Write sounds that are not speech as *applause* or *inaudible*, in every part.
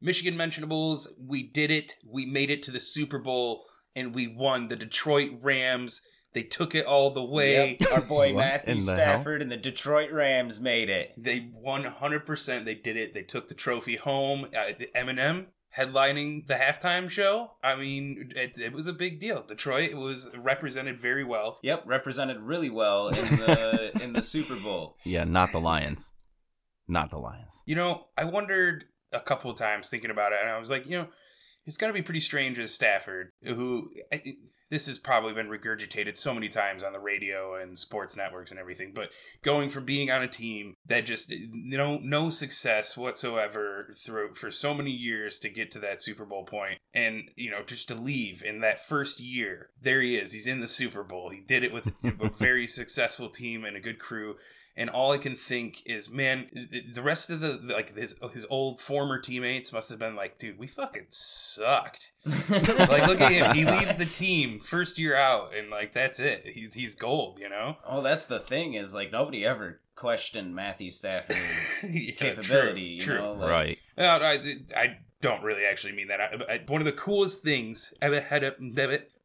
Michigan Mentionables, we did it. We made it to the Super Bowl and we won. The Detroit Rams, they took it all the way. Yep, *laughs* our boy Matthew in the Stafford and the Detroit Rams made it. They won 100%. They did it. They took the trophy home. Uh, the Eminem headlining the halftime show. I mean, it, it was a big deal. Detroit was represented very well. Yep, represented really well in the *laughs* in the Super Bowl. Yeah, not the Lions. Not the Lions. You know, I wondered a couple of times thinking about it, and I was like, you know, it's got to be pretty strange as Stafford, who I, this has probably been regurgitated so many times on the radio and sports networks and everything, but going from being on a team that just you know no success whatsoever through for so many years to get to that Super Bowl point, and you know just to leave in that first year, there he is, he's in the Super Bowl. He did it with a *laughs* very successful team and a good crew and all I can think is, man, the rest of the like his his old former teammates must have been like, dude, we fucking sucked. *laughs* like, look at him; he leaves the team first year out, and like that's it. He's he's gold, you know. Oh, that's the thing is like nobody ever questioned Matthew Stafford's *laughs* Yeah, capability. true, you true. know, like, right. No, I, I don't really actually mean that. I, I, one of the coolest things ever had a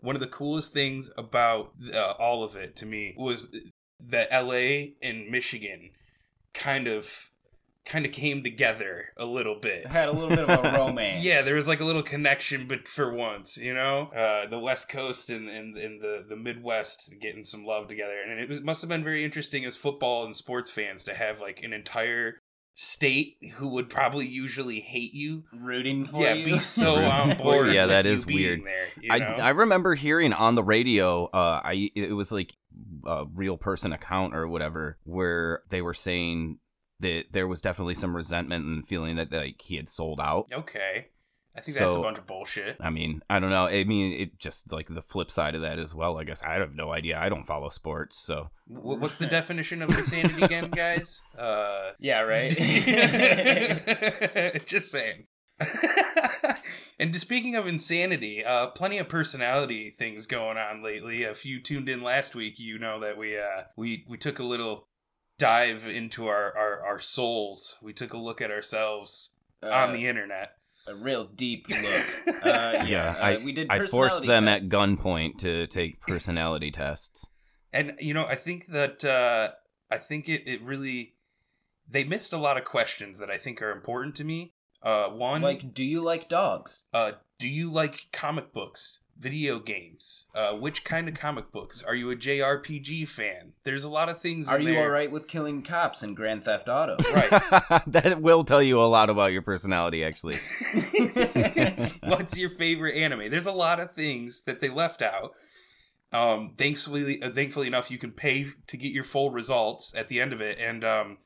one of the coolest things about uh, all of it to me was that LA and Michigan kind of kind of came together a little bit. Had a little bit of a *laughs* romance. Yeah, there was like a little connection, but for once, you know, uh, the West Coast and, and, and the, the Midwest getting some love together, and it was, must have been very interesting as football and sports fans to have like an entire state who would probably usually hate you. rooting for yeah, you. be so *laughs* on board. Yeah, with that you is being weird. There, you I. I remember hearing on the radio, uh, I it was like a real person account or whatever, where they were saying that there was definitely some resentment and feeling that like he had sold out. okay, I think that's a bunch of bullshit. I mean, I don't know. I mean, it just like the flip side of that as well. I guess I have no idea. I don't follow sports, so What's the definition of insanity *laughs* again, guys? Uh, yeah, right. *laughs* *laughs* Just saying. And speaking of insanity, uh, plenty of personality things going on lately. If you tuned in last week, you know that we uh, we we took a little dive into our, our, our souls. We took a look at ourselves Uh, on the internet. a real deep look. *laughs* Uh, yeah, yeah, uh, I we did. I forced them tests. at gunpoint to take personality tests. And you know, I think that uh, I think it, it really they missed a lot of questions that I think are important to me. Uh, one, Like, do you like dogs? Uh, do you like comic books, video games? Uh, which kind of comic books? Are you a JRPG fan? There's a lot of things. Are in you there. all right with killing cops in Grand Theft Auto? *laughs* Right. *laughs* that will tell you a lot about your personality, actually. *laughs* What's your favorite anime? There's a lot of things that they left out. Um, thankfully, uh, thankfully enough, you can pay to get your full results at the end of it. And um,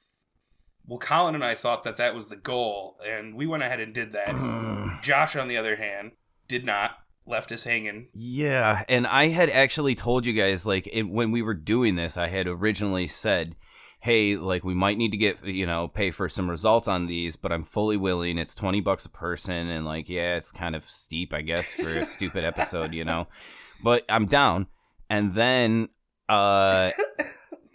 well, Colin and I thought that that was the goal, and we went ahead and did that. Josh, on the other hand, did not. Left us hanging. Yeah, and I had actually told you guys like it, when we were doing this, I had originally said, "Hey, like we might need to get you know pay for some results on these, but I'm fully willing. It's twenty bucks a person, and like yeah, it's kind of steep, I guess, for a stupid episode, you know, but I'm down." And then uh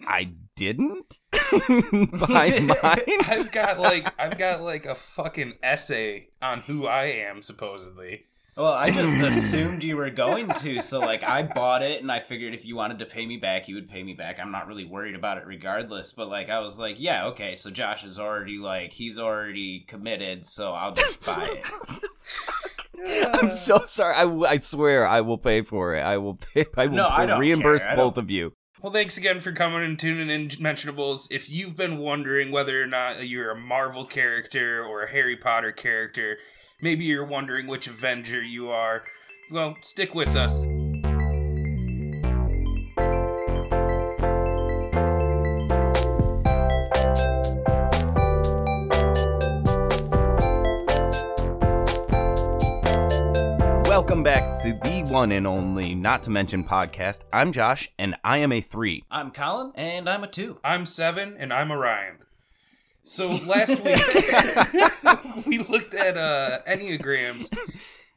I didn't *laughs* *laughs* buy mine. *laughs* I've got like I've got like a fucking essay on who I am supposedly. Well, I just assumed you were going to, so like I bought it and I figured if you wanted to pay me back, you would pay me back. I'm not really worried about it regardless, but like I was like, yeah, okay, so Josh is already like he's already committed, so I'll just buy it. I'm so sorry. I, w- I swear I will pay for it. I will pay, I will No, I don't reimburse. I both of you. Well, thanks again for coming and tuning in, Mentionables. If you've been wondering whether or not you're a Marvel character or a Harry Potter character, maybe you're wondering which Avenger you are, well, stick with us. Welcome back to the one and only Not to Mention podcast. I'm Josh, and I am a three. I'm Colin and I'm a two. I'm Seven, and I'm Orion. So last week *laughs* we looked at uh, enneagrams. Uh,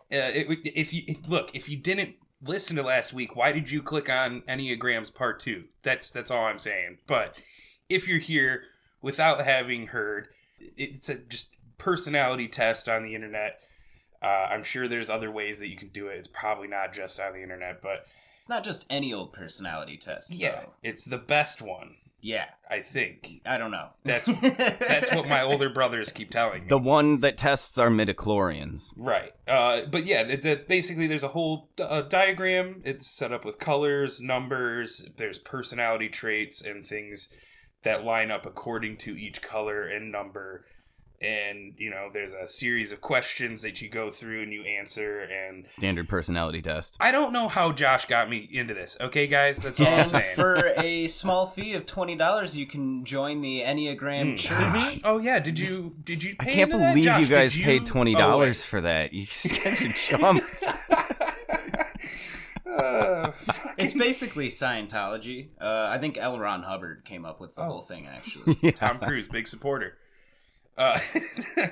it, if you look, if you didn't listen to last week, why did you click on enneagrams part two? That's that's all I'm saying. But if you're here without having heard, it's a just personality test on the internet. Uh, I'm sure there's other ways that you can do it. It's probably not just on the internet, but It's not just any old personality test. yeah, though. it's the best one. Yeah. I think I don't know. That's- *laughs* that's what my older brothers keep telling me. The one that tests our midichlorians. Right. Uh, but yeah, it, it- basically, there's a whole uh, diagram. It's set up with colors, numbers. There's personality traits and things that line up according to each color and number. And you know, there's a series of questions that you go through and you answer. And Standard personality test. I don't know how Josh got me into this. Okay, guys, that's all I'm And saying. for a small fee of twenty dollars, you can join the Enneagram Mm. Church. oh yeah, did you did you? I can't into that? believe Josh, you guys did paid twenty Oh, dollars wait. for that. You *laughs* guys are chumps. *laughs* Uh, It's basically Scientology. Uh, I think L. Ron Hubbard came up with the Oh. whole thing, actually. Tom Cruise, big supporter. Uh, *laughs*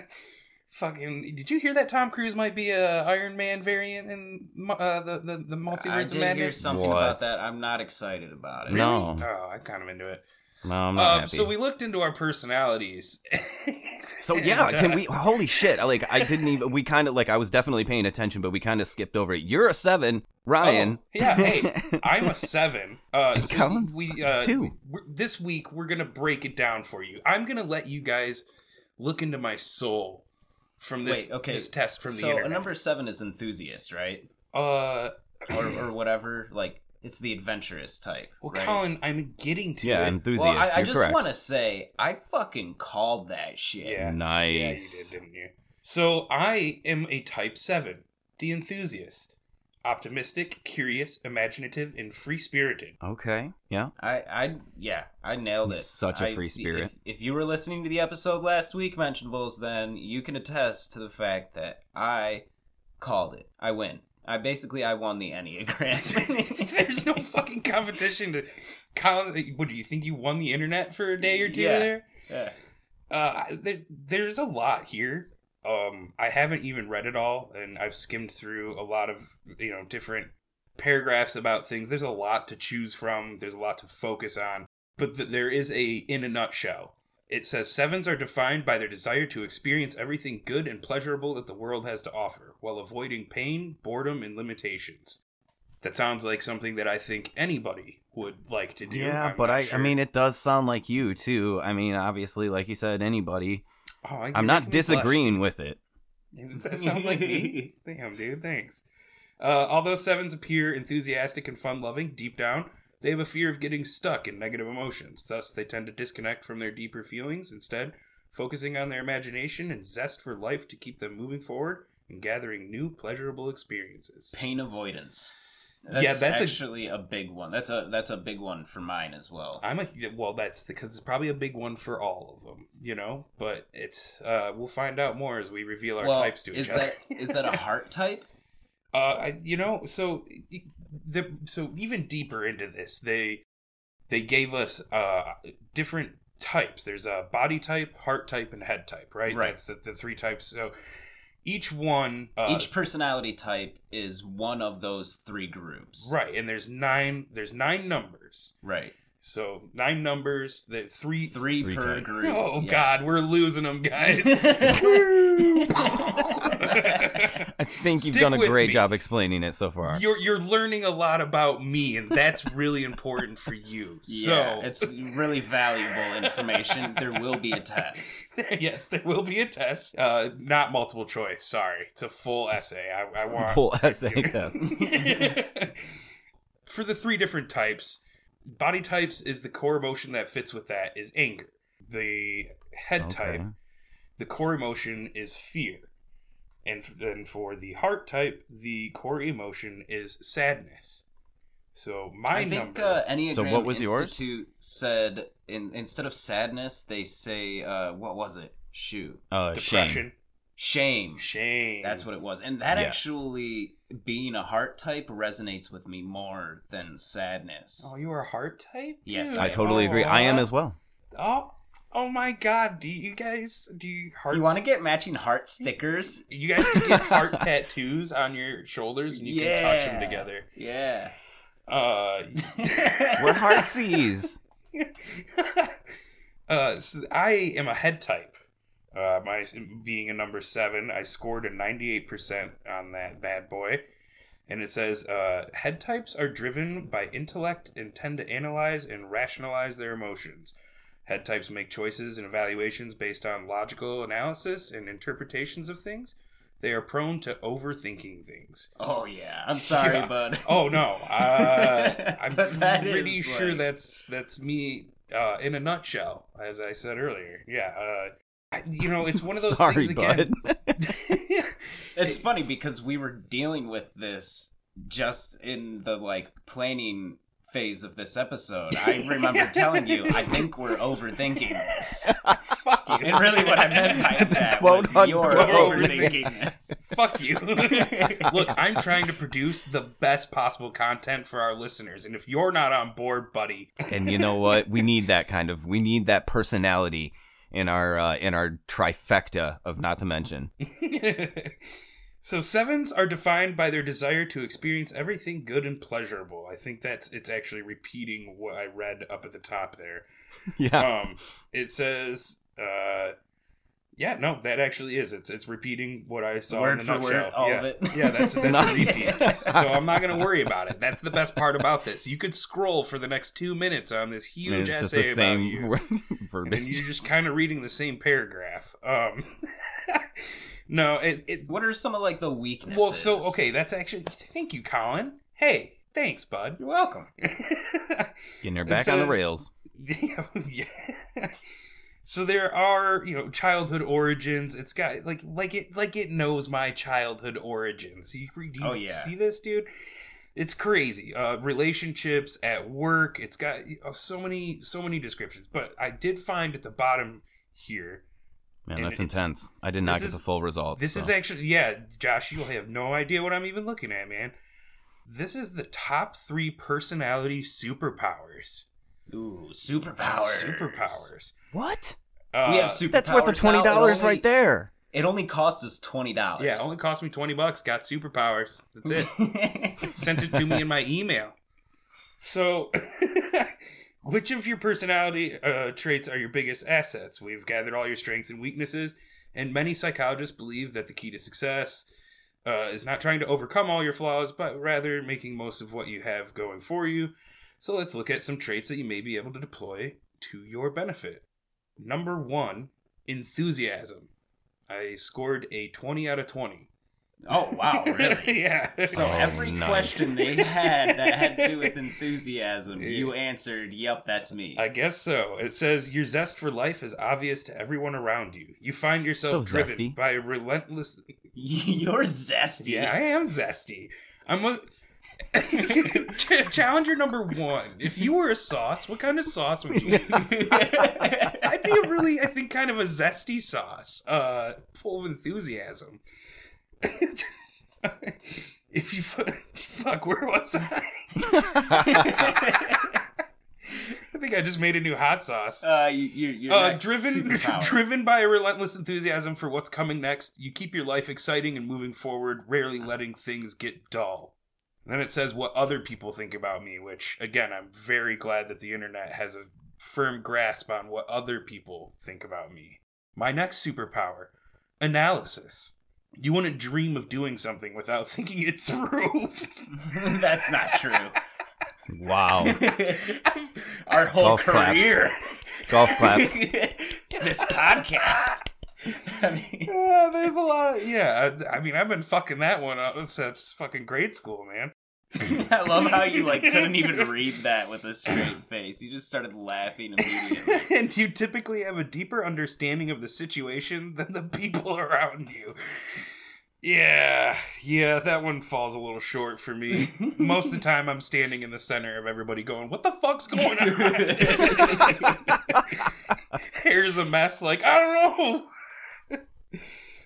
fucking, did you hear that Tom Cruise might be a Iron Man variant in uh, the the the I multiverse of did hear something What? about that. I'm not excited about it. No. Oh, I'm kind of into it. No, I'm not Um, happy. so we looked into our personalities. *laughs* So yeah, And, can we? Holy shit! Like I didn't even. We kind of like I was definitely paying attention, but we kind of skipped over it. You're a seven, Ryan. Oh, yeah, hey, *laughs* I'm a seven. Uh, And so Colin's we uh, two. we're- this week we're gonna break it down for you. I'm gonna let you guys look into my soul from this Wait, okay. this test from the so internet. a number seven is enthusiast, right? uh, Or, or *clears throat* whatever. Like it's the adventurous type. well, right? Colin, I'm getting to yeah, it. enthusiast. Well, I, I You're just want to say I fucking called that shit. Yeah. Nice. Yeah, you did, didn't you? So I am a type 7, the enthusiast. Optimistic, curious, imaginative, and free spirited. Okay. Yeah. I, I, yeah, I nailed it. Such a I- free spirit. If, if you were listening to the episode last week, Mentionables, then you can attest to the fact that I called it. I win. I basically I won the Enneagram. *laughs* There's no fucking competition to. Colin, what do you think you won the internet for a day or two Yeah. there? yeah. Uh, there, there's a lot here. Um, I haven't even read it all, and I've skimmed through a lot of you know different paragraphs about things. There's a lot to choose from. There's a lot to focus on, but th- there is a in a nutshell. It says sevens are defined by their desire to experience everything good and pleasurable that the world has to offer, while avoiding pain, boredom, and limitations. That sounds like something that I think anybody would like to do. Yeah, I'm but I, sure. I mean, it does sound like you too. I mean, obviously, like you said, anybody. Oh, I'm not me blush, disagreeing with it. *laughs* That sounds like me. *laughs* Damn, dude, thanks. Uh, although sevens appear enthusiastic and fun loving, deep down, they have a fear of getting stuck in negative emotions. Thus, they tend to disconnect from their deeper feelings, instead, focusing on their imagination and zest for life to keep them moving forward and gathering new pleasurable experiences. Pain avoidance. Yeah, that's a- actually a, big one. That's a that's a big one for mine as well. I'm a well. That's because it's probably a big one for all of them, you know. But it's uh, we'll find out more as we reveal our well, types to each is other. that is that a *laughs* heart type? Uh, I, you know, so the so even deeper into this, they they gave us uh different types. There's a body type, heart type, and head type. Right. Right. That's the, the three types. So each one, uh, Each personality type is one of those three groups. right, and there's nine. There's nine numbers. Right. So nine numbers. that three. Three, Three per types. group. Oh yeah. God, we're losing them, guys. *laughs* *laughs* *laughs* I think you've Stick done a great me. job explaining it so far. You're you're learning a lot about me, and that's really important for you. *laughs* Yeah, so it's really valuable information. There will be a test. *laughs* yes, there will be a test. Uh, not multiple choice. Sorry, it's a full essay. I, I want Full essay test. For the three different types, body types is the core emotion that fits with that is anger. The head type, the core emotion is fear. And then for the heart type, the core emotion is sadness. So my I think number. uh, Enneagram So what was yours? Institute said in, instead of sadness, they say uh, what was it? Shoot, Uh, depression, shame. shame. That's what it was, and that Yes. actually, being a heart type, resonates with me more than sadness. Oh, you are a heart type? Yes, Dude. I totally agree. I am as well. Oh, oh my God! Do you guys do you heart? You want to get matching heart stickers? You guys can get heart *laughs* tattoos on your shoulders, and you can touch them together. Yeah. Uh, *laughs* We're heartsies. *laughs* uh, so I am a head type. Uh, my being a number seven, I scored a 98% on that bad boy. And it says uh, head types are driven by intellect and tend to analyze and rationalize their emotions. Head types make choices and evaluations based on logical analysis and interpretations of things. They are prone to overthinking things. Oh yeah, I'm sorry, Yeah. bud. *laughs* Oh no, *laughs* uh, I'm pretty sure like- that's that's me uh, in a nutshell, as I said earlier. Yeah, uh, you know, it's one of those Sorry, things again. bud. *laughs* It's funny because we were dealing with this just in the like planning phase of this episode. I *laughs* remember telling you, I think we're overthinking this. *laughs* Fuck you. And really, what I meant by *laughs* that quote was you're overthinking this. Fuck you. Look, I'm trying to produce the best possible content for our listeners, and if you're not on board, buddy, and you know what? We need that kind of. We need that personality in our uh, in our trifecta of not to mention. So sevens are defined by their desire to experience everything good and pleasurable. I think that's it's actually repeating what I read up at the top there. *laughs* Yeah. Um, it says, uh, yeah, no, that actually is. It's it's repeating what I saw Word in for the word, all yeah. of it. Yeah, that's that's *laughs* a repeat. *laughs* so I'm not gonna worry about it. That's the best part about this. You could scroll for the next two minutes on this huge it's just essay the about same you, and you're just kind of reading the same paragraph. Um, no, it, it. What are some of like the weaknesses? Well, so okay, that's actually. Thank you, Colin. Hey, thanks, bud. You're welcome. *laughs* Getting her it back on the says- rails. *laughs* yeah. So there are, you know, childhood origins. It's got like like it like it knows my childhood origins. You, do you Oh, yeah. see this, dude? It's crazy. Uh, relationships at work. It's got you know, so many so many descriptions. But I did find at the bottom here Man, And that's intense. I did not get is- the full results. This so. is actually, yeah, Josh, you'll have no idea what I'm even looking at, man. This is the top three personality superpowers. Ooh, superpowers. Superpowers. what? Uh, We have superpowers. That's worth the $20 only- right there. It only cost us twenty dollars. Yeah, it only cost me 20 bucks. Got superpowers. That's it. *laughs* Sent it to me in my email. So, *laughs* which of your personality uh, traits are your biggest assets? We've gathered all your strengths and weaknesses, and many psychologists believe that the key to success uh, is not trying to overcome all your flaws, but rather making most of what you have going for you. So, let's look at some traits that you may be able to deploy to your benefit. Number one, enthusiasm. I scored a 20 out of 20. Oh wow, *laughs* really? yeah. So Oh, every nice. question they had that had to do with enthusiasm, you answered, "Yep, that's me." I guess so. It says your zest for life is obvious to everyone around you. You find yourself So driven zesty. by a relentless. *laughs* You're zesty. Yeah, I am zesty. I must. *laughs* Challenger number one. If you were a sauce, what kind of sauce would you? Be? I'd be a really, I think, kind of a zesty sauce, uh, full of enthusiasm. *laughs* if you fuck, where was I? *laughs* I think I just made a new hot sauce. Uh, you, you're, you're Uh, next driven, *laughs* superpower. driven by a relentless enthusiasm for what's coming next, you keep your life exciting and moving forward, rarely letting things get dull. then it says what other people think about me, which again, I'm very glad that the internet has a firm grasp on what other people think about me. My next superpower, analysis. You wouldn't dream of doing something without *laughs* thinking it through. *laughs* That's not true. Wow. *laughs* Our whole Golf claps. career. Golf claps. this podcast. I mean, Yeah, there's a lot. Of, yeah, I, I mean, I've been fucking that one up since fucking grade school, man. *laughs* I love how you like couldn't even *laughs* read that with a straight face. You just started laughing immediately. *laughs* and you typically have a deeper understanding of the situation than the people around you. Yeah, yeah, that one falls a little short for me. Most of the time, I'm standing in the center of everybody going, What the fuck's going on? Hair's a mess, like, I don't know.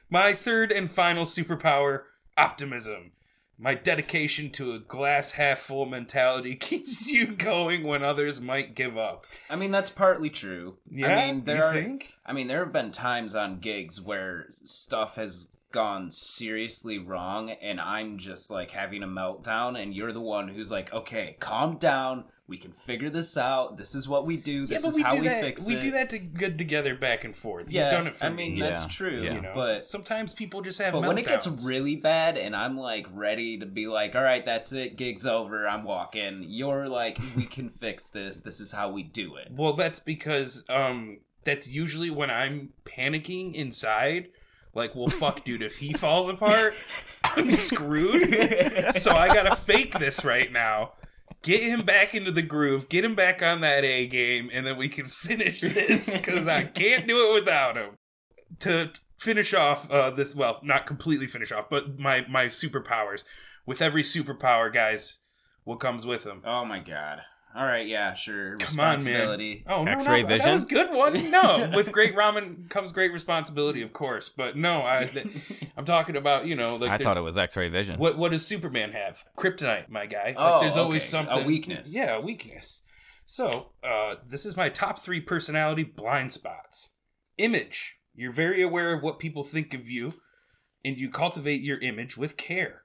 My third and final superpower optimism. My dedication to a glass half full mentality *laughs* keeps you going when others might give up. I mean, that's partly true. Yeah, I mean, there you are. think? I mean, there have been times on gigs where stuff has gone seriously wrong, and I'm just like having a meltdown, and you're the one who's like, "Okay, calm down. We can figure this out. This is what we do. This yeah, is we how do we that. fix it. we do that to good together back and forth. Yeah, You've done it for I mean me. that's Yeah, true. yeah. you know, but sometimes people just have. but when it gets really bad and I'm like ready to be like, all right, that's it, gig's over, I'm walking. You're like, we can fix this. This is how we do it. Well, that's because um that's usually when I'm panicking inside. Like, well, fuck, dude, if he falls apart, I'm *laughs* screwed. so I gotta fake this right now. Get him back into the groove, get him back on that A game, and then we can finish this because I can't do it without him. To finish off uh, this, well, not completely finish off, but my my superpowers. With every superpower, guys, what comes with them? Oh my god. All right, yeah, sure. *laughs* Come on, man. Responsibility. Oh, no, X-ray no, vision? That was good one. No, *laughs* with great ramen comes great responsibility, of course. But no, I, th- I'm talking about you know, like I thought it was X-ray vision. What what does Superman have? Kryptonite, my guy. Oh, like, there's always okay. A something weakness. Yeah, a weakness. So, uh, this is my top three personality blind spots. Image. You're very aware of what people think of you, and you cultivate your image with care.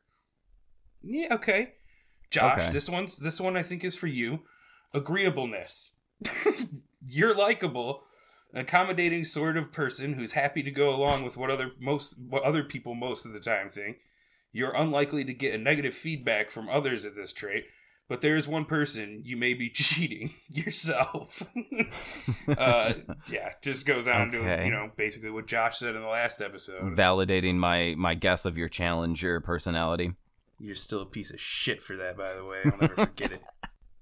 Yeah, okay. Josh, Okay. this one's this one I think is for you. Agreeableness. You're likable, accommodating sort of person who's happy to go along with what other most what other people most of the time think. You're unlikely to get a negative feedback from others at this trait, but there is one person you may be *laughs* cheating yourself. *laughs* uh, yeah, just goes on to you know basically what Josh said in the last episode. Validating my my guess of your challenger personality. You're still a piece of shit for that, by the way. I'll never forget it.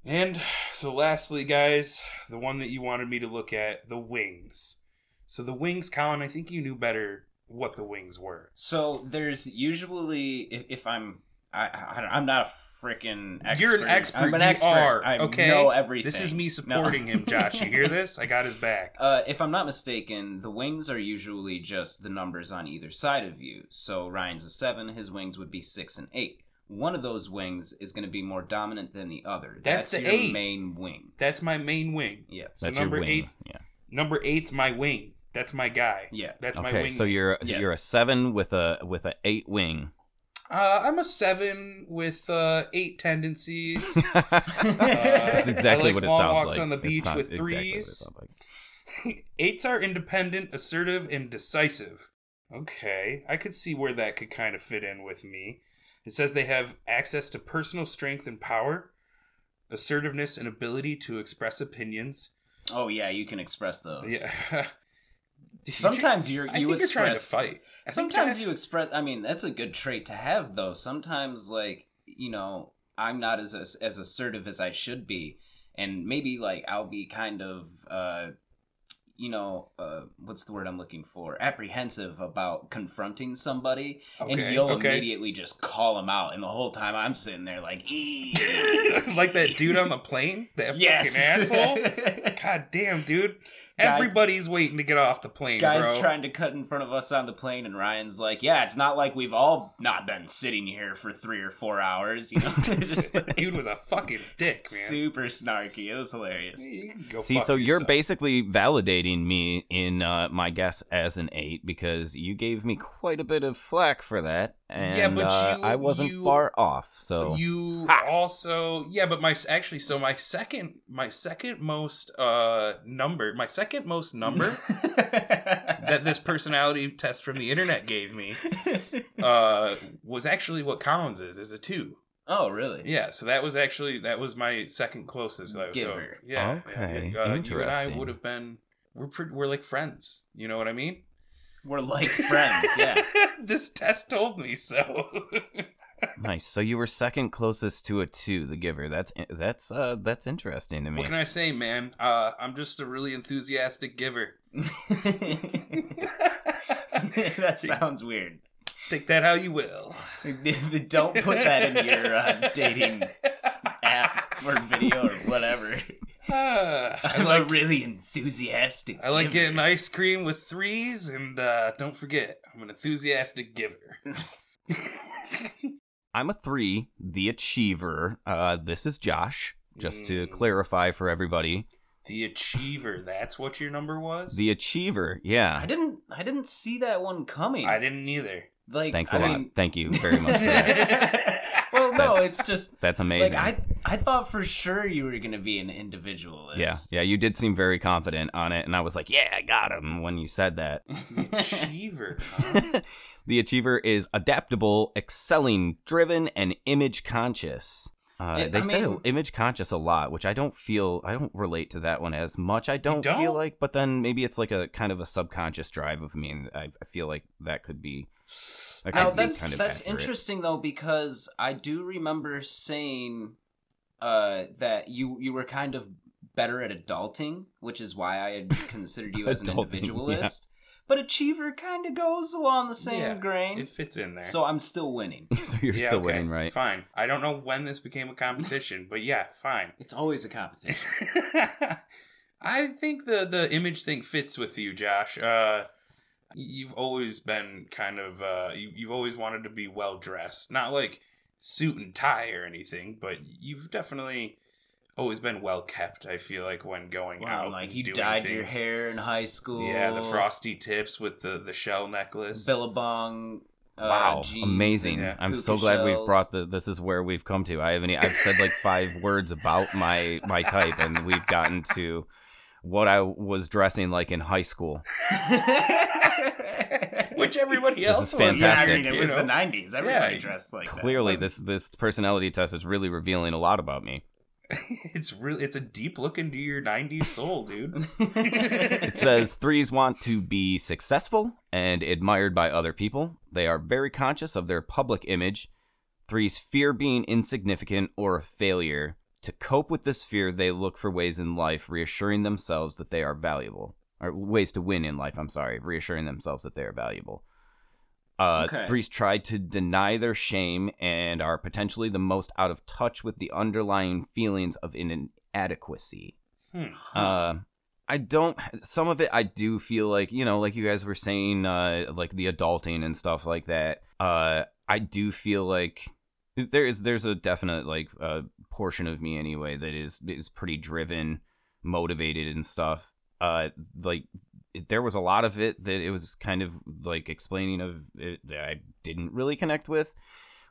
And so, lastly, guys, the one that you wanted me to look at the wings. So, the wings, Colin, I think you knew better what the wings were. So there's usually if, if I'm I, I I'm not a freaking expert. You're an expert. I'm an you expert. are. I okay. know everything. This is me No. supporting him, Josh. You hear *laughs* this? I got his back. Uh, if I'm not mistaken, the wings are usually just the numbers on either side of you. So Ryan's a seven, his wings would be six and eight. One of those wings is going to be more dominant than the other. That's the your eight. main wing. That's my main wing. Yes. So That's number your wing. eight- Yeah. Number eight's my wing. That's my guy. Yeah. That's my Okay, wing. so you're Yes. you're a seven with a with a eight wing. uh, I'm a seven with uh, eight tendencies. *laughs* *laughs* That's exactly like what it long sounds walks like. on the It beach sounds with exactly what it threes. sounds like. *laughs* Eights are independent, assertive, and decisive. Okay, I could see where that could kind of fit in with me. It says they have access to personal strength and power, assertiveness and ability to express opinions. Oh yeah, you can express those. Yeah. *laughs* Sometimes you're I you think you're trying to fight. I Sometimes you express. I mean, that's a good trait to have, though. Sometimes, like you know, I'm not as as assertive as I should be, and maybe like I'll be kind of, uh, you know, uh, what's the word I'm looking for? Apprehensive about confronting somebody, and Okay, you'll okay. immediately just call them out, and the whole time I'm sitting there like, *laughs* like that dude on the plane, that yes, fucking asshole. *laughs* God damn, dude. Guy- Everybody's waiting to get off the plane, Guys bro. trying to cut in front of us on the plane, and Ryan's like, "Yeah, it's not like we've all not been sitting here for three or four hours, you know." *laughs* just *laughs* like, dude was a fucking dick, man. super snarky. It was hilarious. You See, fuck so you're basically validating me in uh, my guess as an eight because you gave me quite a bit of flack for that, and Yeah, but uh, you- I wasn't you- far off. So you Ha! also yeah but my actually so my second my second most uh number my second most number *laughs* that this personality test from the internet gave me uh was actually what Colin's is is a two oh, really? yeah so that was actually that was my second closest though, so yeah Okay, uh, you and i would have been we're pretty, we're like friends you know what i mean We're like friends. Yeah. *laughs* this test told me so *laughs* nice. So you were second closest to a two, the giver. That's that's uh that's interesting to me. what can i say man uh i'm just a really enthusiastic giver *laughs* that sounds weird. Take that how you will. Don't put that in your uh, dating app or video or whatever. I I'm like a really enthusiastic. I like giver. getting ice cream with threes, and uh, don't forget, I'm an enthusiastic giver. *laughs* I'm a three, the achiever. Uh, this is Josh. Just to Mm. clarify for everybody, The achiever, that's what your number was? the achiever. Yeah. I didn't. I didn't see that one coming. I didn't either. like. Thanks a I lot. mean, Thank you very much for *laughs* that. *laughs* well, no, it's just That's amazing. like I I thought for sure you were gonna be an individualist. yeah, yeah, you did seem very confident on it, and I was like, "Yeah, I got him." When you said that, *laughs* Achiever. huh? *laughs* the achiever is adaptable, excelling, driven, and image conscious. Uh, Yeah, they I say mean- image conscious a lot, which I don't feel I don't relate to that one as much. I don't, feel don't? like, but then maybe it's like a kind of a subconscious drive of me, and I, I feel like that could be. That Now could that's kind of that's accurate. interesting though because I do remember saying uh, that you you were kind of better at adulting, which is why I had *laughs* considered you as an Adulting, yeah. individualist. But achiever kind of goes along the same Yeah, grain, It fits in there. so I'm still winning. *laughs* so you're Yeah, still okay, winning, right? Fine. I don't know when this became a competition, but yeah, fine. It's always a competition. *laughs* I think the the image thing fits with you, Josh. Uh, you've always been kind of uh, you, you've always wanted to be well dressed, not like suit and tie or anything, but you've definitely always been well kept. I feel like when going Wow, out, like you doing dyed your hair in high school. Yeah, the frosty tips with the the shell necklace. Billabong. Uh, Wow, jeans amazing! Yeah. I'm so glad we've brought the. This is where we've come to. I haven't. I've said like five *laughs* words about my my type, and we've gotten to what I was dressing like in high school. *laughs* Which everybody This else is was. fantastic. Yeah, I mean, it you was know? the '90s. Everybody Yeah, dressed like. Clearly, Wasn't- this this personality test is really revealing a lot about me. *laughs* it's really it's a deep look into your 90s soul dude *laughs* It says threes want to be successful and admired by other people. They are very conscious of their public image. Threes fear being insignificant or a failure. To cope with this fear, they look for ways in life reassuring themselves that they are valuable. Or ways to win in life, I'm sorry, reassuring themselves that they are valuable. Uh, Okay. Threes try to deny their shame and are potentially the most out of touch with the underlying feelings of inadequacy. Hmm. Uh, I don't. Some of it I do feel like you know, like you guys were saying, uh, like the adulting and stuff like that. Uh, I do feel like there is there's a definite like uh, portion of me anyway that is is pretty driven, motivated and stuff. Uh, like there was a lot of it that it was kind of like explaining of it that I didn't really connect with,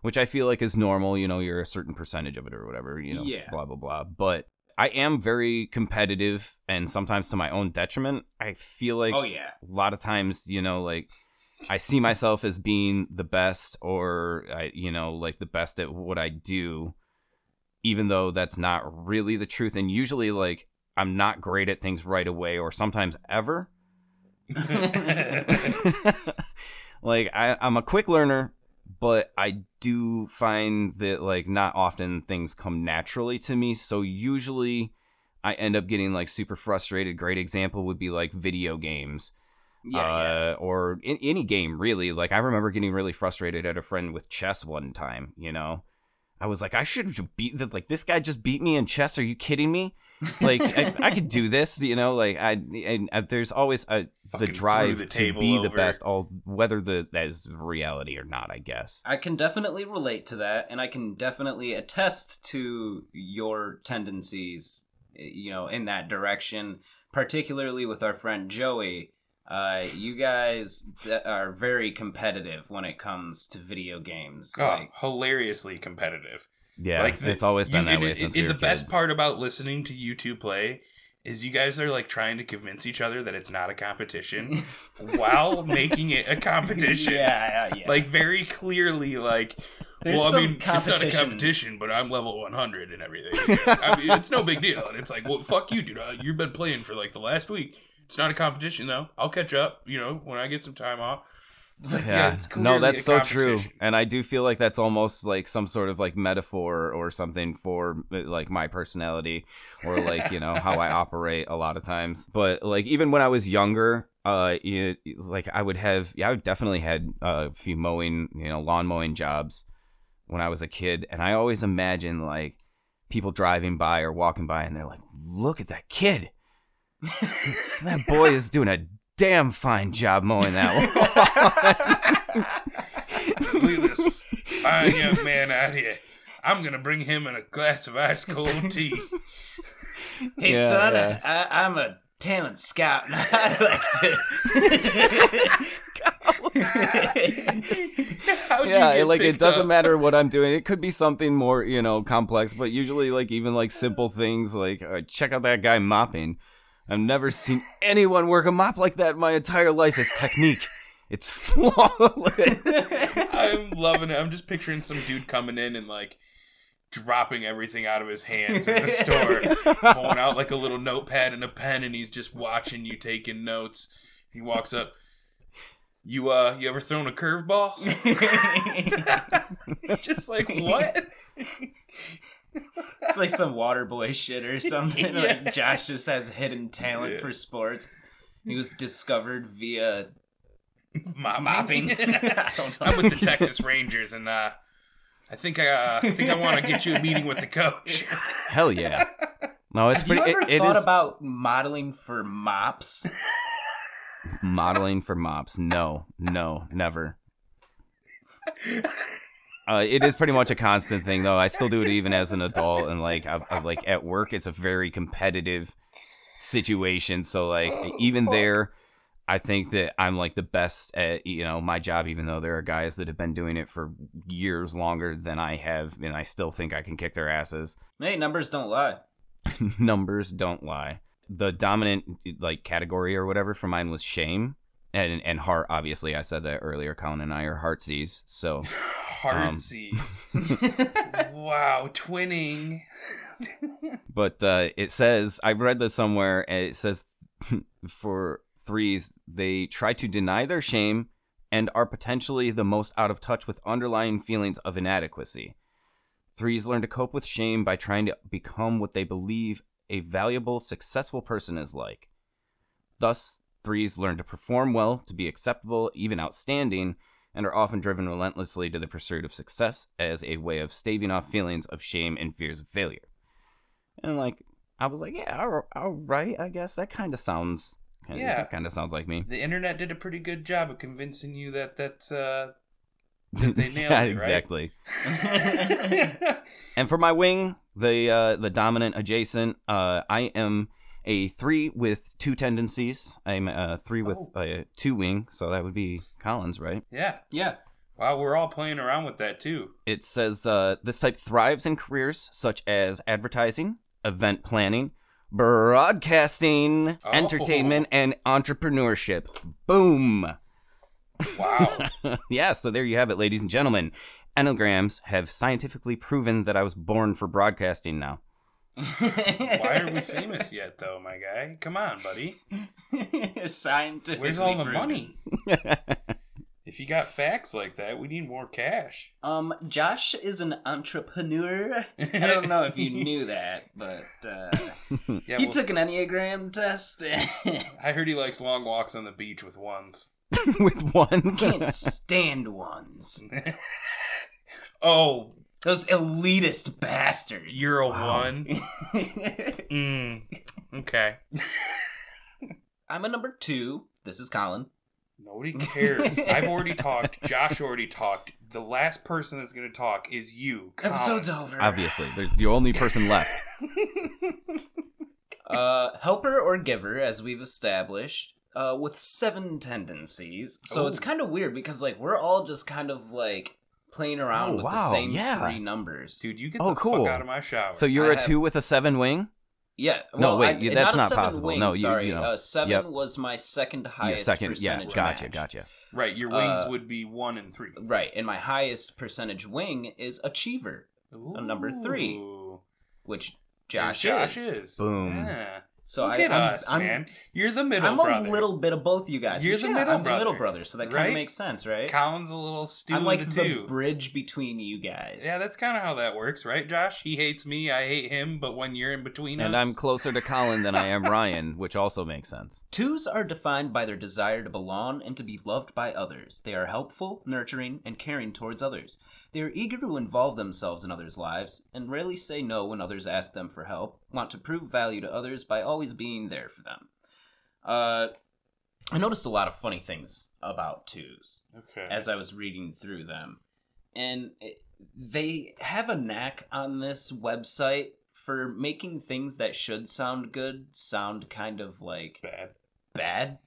which I feel like is normal. You know, you're a certain percentage of it or whatever. You know, Yeah. blah blah blah. But I am very competitive, and sometimes to my own detriment. I feel like oh yeah. a lot of times, you know, like I see myself as being the best, or I, you know, like the best at what I do, even though that's not really the truth. And usually, like I'm not great at things right away, or sometimes ever. *laughs* like I, I'm a quick learner, but I do find that like not often things come naturally to me. So usually I end up getting like super frustrated. Great example would be like video games. Yeah, uh, yeah. or in, any game really. Like I remember getting really frustrated at a friend with chess one time. You know, I was like, I should have beat like this guy just beat me in chess. Are you kidding me? Like I, *laughs* I could do this. You know, like I and, uh, there's always a, the drive the to table be the best. All whether the that is reality or not, I guess. I can definitely relate to that, and I can definitely attest to your tendencies, you know, in that direction. Particularly with our friend Joey, uh, you guys d- are very competitive when it comes to video games. oh, Like, hilariously competitive Yeah, like the- it's always been you- that way it- since it- we were the best kids. part about listening to you two play is you guys are like trying to convince each other that it's not a competition *laughs* while making it a competition yeah, yeah. Yeah. Like very clearly like There's well, I some mean, it's not a competition. competition, but I'm level 100 and everything. I mean, it's no big deal. And it's like, well, fuck you, dude. Uh, You've been playing for like the last week. It's not a competition, though. I'll catch up, you know, when I get some time off. *laughs* Like, Yeah, it's no, that's so true, and I do feel like that's almost like some sort of like metaphor or something for uh, like my personality or like you know how I *laughs* operate a lot of times. But like even when I was younger, uh, it, like I would have, yeah, I definitely had a few mowing, you know, lawn mowing jobs when I was a kid, and I always imagine like people driving by or walking by, and they're like, "Look at that kid." *laughs* that boy is doing a damn fine job mowing that lawn. *laughs* Look at this fine young man out here. I'm going to bring him in a glass of ice cold tea. *laughs* hey, Yeah, son, yeah. I, I'm a talent scout, and I'd like to. How'd you yeah, get like it doesn't up? matter what I'm doing. It could be something more, you know, complex, but usually like even like simple things like uh, check out that guy mopping. I've never seen anyone work a mop like that in my entire life. It's technique. It's *laughs* flawless. I'm loving it. I'm just picturing some dude coming in and like dropping everything out of his hands in the store, *laughs* pulling out like a little notepad and a pen, and he's just watching you taking notes. He walks up. You uh, you ever thrown a curveball? *laughs* just like what? It's like some water boy shit or something. *laughs* Yeah. Like Josh just has hidden talent Yeah. for sports. He was discovered via *laughs* Mop- mopping. *laughs* I don't know. I'm with the Texas Rangers, and uh, I think I, uh, I think I want to get you a meeting with the coach. Hell yeah. No, it's Have you pretty. ever it- it thought is about modeling for mops? modeling for mops. No, no, never. Uh, it is pretty much a constant thing, though. I still do it even as an adult, and like, I've, I've, like at work, it's a very competitive situation. So like, even there, I think that I'm like the best at you know my job, even though there are guys that have been doing it for years longer than I have, and I still think I can kick their asses. hey, numbers don't lie. *laughs* Numbers don't lie. The dominant like category or whatever for mine was shame. And, and heart, obviously, I said that earlier. Colin and I are heartsies, so Hard *laughs* Um. wow, twinning. *laughs* but uh, it says I read this somewhere, and it says *laughs* for threes they try to deny their shame and are potentially the most out of touch with underlying feelings of inadequacy. Threes learn to cope with shame by trying to become what they believe a valuable, successful person is like. Thus, threes learn to perform well, to be acceptable, even outstanding, and are often driven relentlessly to the pursuit of success as a way of staving off feelings of shame and fears of failure. And like, I was like, yeah, all, all right, I guess that kind of sounds, kinda, Yeah. kind of sounds like me. The internet did a pretty good job of convincing you that that's uh *laughs* that they nailed yeah, it, exactly. *laughs* And for my wing, the uh, the dominant adjacent, uh, I am a three with two tendencies. I'm a three with Oh. a two wing, so that would be Colin's, right? yeah. yeah. Wow, we're all playing around with that too. It says uh, this type thrives in careers such as advertising, event planning, broadcasting, Oh. entertainment, and entrepreneurship. Boom. Wow. *laughs* yeah, so there you have it, ladies and gentlemen. Enneagrams have scientifically proven that I was born for broadcasting now. *laughs* Why are we *laughs* famous yet though, my guy? Come on, buddy. Scientifically Where's all the proven. money? *laughs* If you got facts like that, we need more cash. Um, Josh is an entrepreneur. I don't know if you knew that, but uh, Yeah, he well, took an Enneagram test. I heard he likes long walks on the beach with ones. With ones. Can't stand ones. Oh, Those elitist bastards. you're a one. *laughs* *laughs* Mm. Okay. I'm a number two. This is Colin. Nobody cares. *laughs* I've already talked. Josh already talked. The last person that's going to talk is you. Colin. Episode's over. Obviously, there's the only person left. Uh, helper or giver, as we've established, uh, with seven tendencies. So it's Oh. kind of weird because like we're all just kind of like playing around Oh, with the same yeah. three numbers. Dude, you get Oh, the cool. fuck out of my shower. So you're I a have- two with a seven wing? Yeah. No, wait, I- you- that's a not possible. Wing, No, you- sorry. you know. Uh, seven Yep. was my second Your highest second, yeah, percentage gotcha, match. gotcha. right, your wings Uh, would be one and three. Right, and my highest percentage wing is achiever, a number three. Which Josh, Josh is. is. Boom. Yeah. So Look I, at I'm, us, I'm, man. You're the middle I'm brother. a little bit of both you guys. You're the yeah, middle I'm the middle brother, brother, so that kind right? of makes sense, right? Colin's a little stew I'm like the the two. bridge between you guys. yeah, that's kind of how that works, right, Josh? He hates me, I hate him, but when you're in between And us, and I'm closer to Colin than I am *laughs* Ryan, which also makes sense. Twos are defined by their desire to belong and to be loved by others. They are helpful, nurturing, and caring towards others. They are eager to involve themselves in others' lives and rarely say no when others ask them for help, want to prove value to others by always being there for them. Uh, I noticed a lot of funny things about twos okay. as I was reading through them. And it, they have a knack on this website for making things that should sound good sound kind of like bad. bad.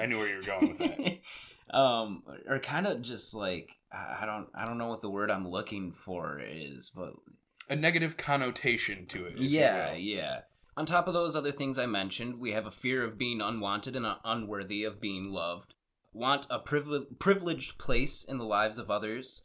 I knew where you were going with that. *laughs* um, or kind of just like I I don't I don't know what the word I'm looking for is, but A negative connotation to it. yeah, yeah. On top of those other things I mentioned, we have a fear of being unwanted and unworthy of being loved. Want a privile- privileged place in the lives of others.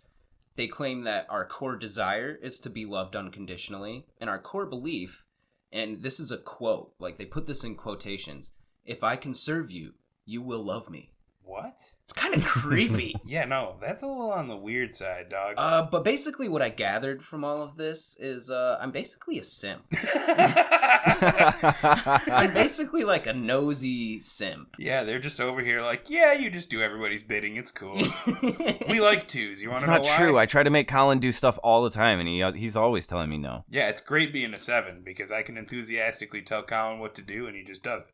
They claim that our core desire is to be loved unconditionally, and our core belief, and this is a quote, like they put this in quotations if I can serve you, you will love me. What? It's kind of creepy. *laughs* Yeah, no, that's a little on the weird side, dog. Uh, but basically, what I gathered from all of this is uh, I'm basically a simp. *laughs* I'm basically like a nosy simp. yeah, they're just over here like, yeah, you just do everybody's bidding. It's cool. we *laughs* like twos. You want to know It's not why? true. I try to make Colin do stuff all the time, and he he's always telling me no. Yeah, it's great being a seven because I can enthusiastically tell Colin what to do and he just does it.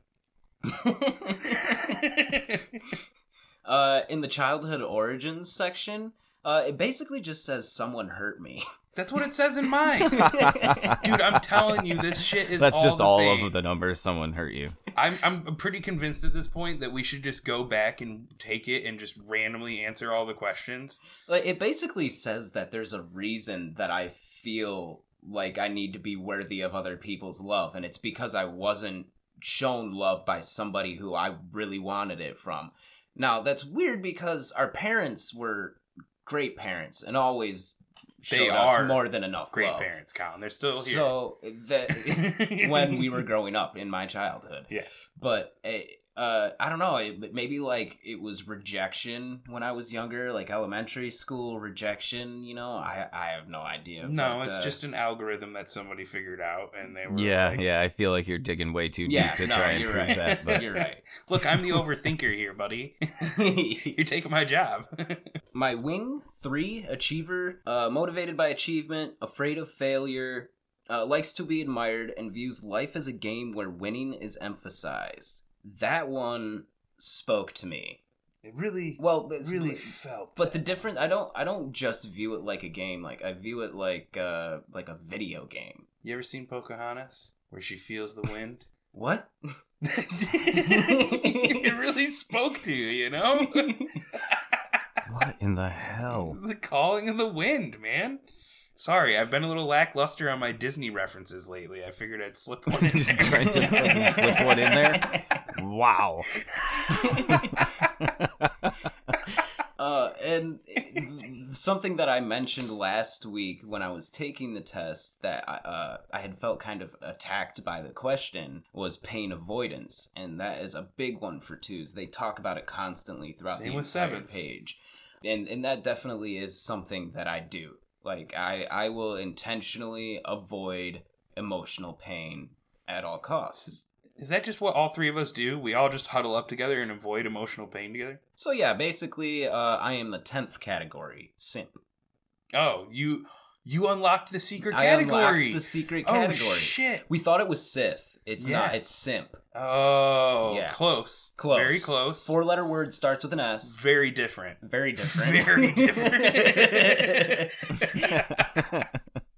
Uh, in the childhood origins section, uh, it basically just says someone hurt me. *laughs* That's what it says in mine. *laughs* Dude, I'm telling you, this shit is That's all just the all same. of the numbers. Someone hurt you. I'm, I'm pretty convinced at this point that we should just go back and take it and just randomly answer all the questions. Like it basically says that there's a reason that I feel like I need to be worthy of other people's love, and it's because I wasn't shown love by somebody who I really wanted it from. Now that's weird because our parents were great parents and always They showed are us more than enough Great love. parents, Colin. They're still here. So that *laughs* when we were growing up in my childhood, yes. but uh, uh, I don't know. it- Maybe like it was rejection when I was younger, like elementary school rejection. You know, I I have no idea. No, but, it's uh, just an algorithm that somebody figured out, and they were Yeah, like, yeah. I feel like you're digging way too deep yeah. to no, try and you're prove right. that. But you're right. *laughs* Look, I'm the overthinker here, buddy. *laughs* *laughs* You're taking my job. My wing three achiever, uh, motivated by achievement, afraid of failure, uh, likes to be admired, and views life as a game where winning is emphasized. That one spoke to me. it really, Well, it's really felt. but the difference i don't i don't just view it like a game like i view it like uh like a video game you ever seen Pocahontas, where she feels the wind? *laughs* *laughs* what it really spoke to you, you know. *laughs* what in the hell? the calling of the wind, man. Sorry, I've been a little lackluster on my Disney references lately. I figured I'd slip one in Just there. trying to slip one in there. Wow. *laughs* uh and something that i mentioned last week when i was taking the test that i uh i had felt kind of attacked by the question was pain avoidance. And that is a big one for twos. They talk about it constantly throughout Same the entire sevens. page. And and that definitely is something that i do. Like i i will intentionally avoid emotional pain at all costs Is that just what all three of us do? We all just huddle up together and avoid emotional pain together? so yeah basically uh i am the 10th category simp Oh, you you unlocked the secret i category. unlocked the secret oh category shit. we thought it was sith it's Yeah. not it's simp Oh, Yeah. close. close Very close. four letter word starts with an s Very different. very different *laughs* Very different. *laughs*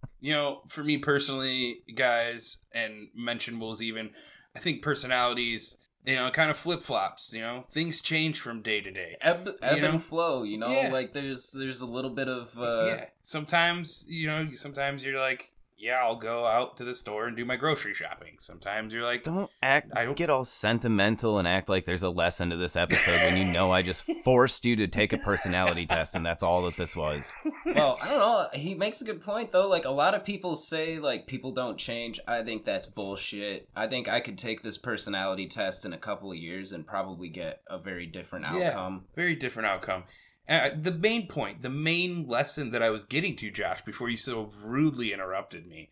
*laughs* you know, for me personally, guys, and mention mentionables even, I think personalities, you know, kind of flip flops. You know, things change from day to day. ebb, ebb know? and flow you know Yeah. like there's there's a little bit of uh yeah. Sometimes, you know, sometimes you're like, yeah, I'll go out to the store and do my grocery shopping. Sometimes you're like, Don't act. I don't- get all sentimental and act like there's a lesson to this episode when you know I just *laughs* forced you to take a personality test and that's all that this was. well i don't know he makes a good point though like a lot of people say like people don't change i think that's bullshit i think i could take this personality test in a couple of years and probably get a very different outcome Yeah, very different outcome. Uh, the main point, the main lesson that I was getting to, Josh, before you so rudely interrupted me,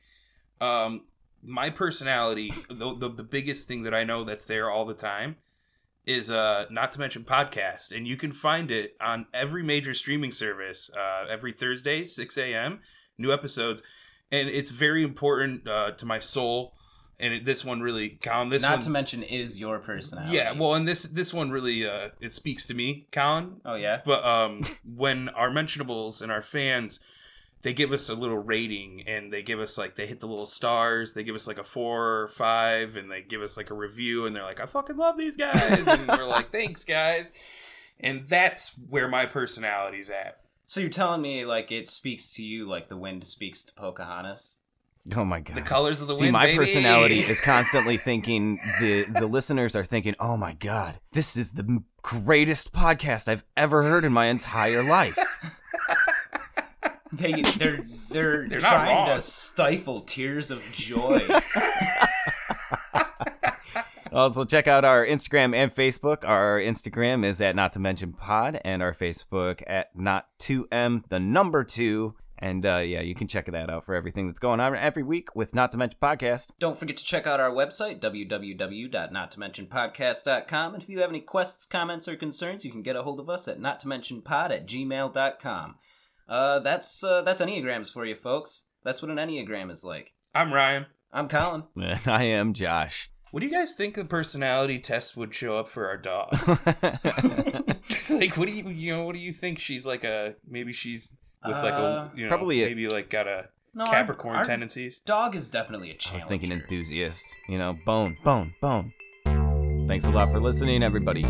um, my personality, the, the the biggest thing that I know that's there all the time, is uh, not to mention podcast, and you can find it on every major streaming service uh, every Thursday, six a.m. New episodes, and it's very important uh, to my soul. And it, this one really, Colin. This not one, to mention is your personality yeah. Well, and this this one really uh, it speaks to me, Colin. oh yeah But um, *laughs* when our mentionables and our fans, they give us a little rating and they give us like they hit the little stars. They give us like a four or five, and they give us like a review, and they're like, "I fucking love these guys," and we're *laughs* like, "Thanks, guys." And that's where my personality's at. So you're telling me like it speaks to you like the wind speaks to Pocahontas? Oh my god. The colors of the See, wind. my baby. personality *laughs* is constantly thinking the the listeners are thinking, "Oh my god, this is the greatest podcast I've ever heard in my entire life." They they're they're, *laughs* They're trying to stifle tears of joy. *laughs* Also, check out our Instagram and Facebook. Our Instagram is at Not to Mention Pod, and our Facebook at Not Two M the number two. And uh, yeah, you can check that out for everything that's going on every week with Not to Mention Podcast. Don't forget to check out our website, www.nottomentionpodcast.com. And if you have any quests, comments, or concerns, you can get a hold of us at nottomentionpod at gmail.com. Uh, that's, uh, that's Enneagrams for you, folks. That's what an Enneagram is like. I'm Ryan. I'm Colin. *laughs* And I am Josh. What do you guys think the personality test would show up for our dogs? *laughs* *laughs* like, what do you you know? What do you think? She's like a maybe she's with like Uh, a you know probably a- maybe like got a No, our- Capricorn our tendencies. Dog is definitely a I challenger. I was thinking enthusiast. You know, bone, bone, bone. Thanks a lot for listening, everybody.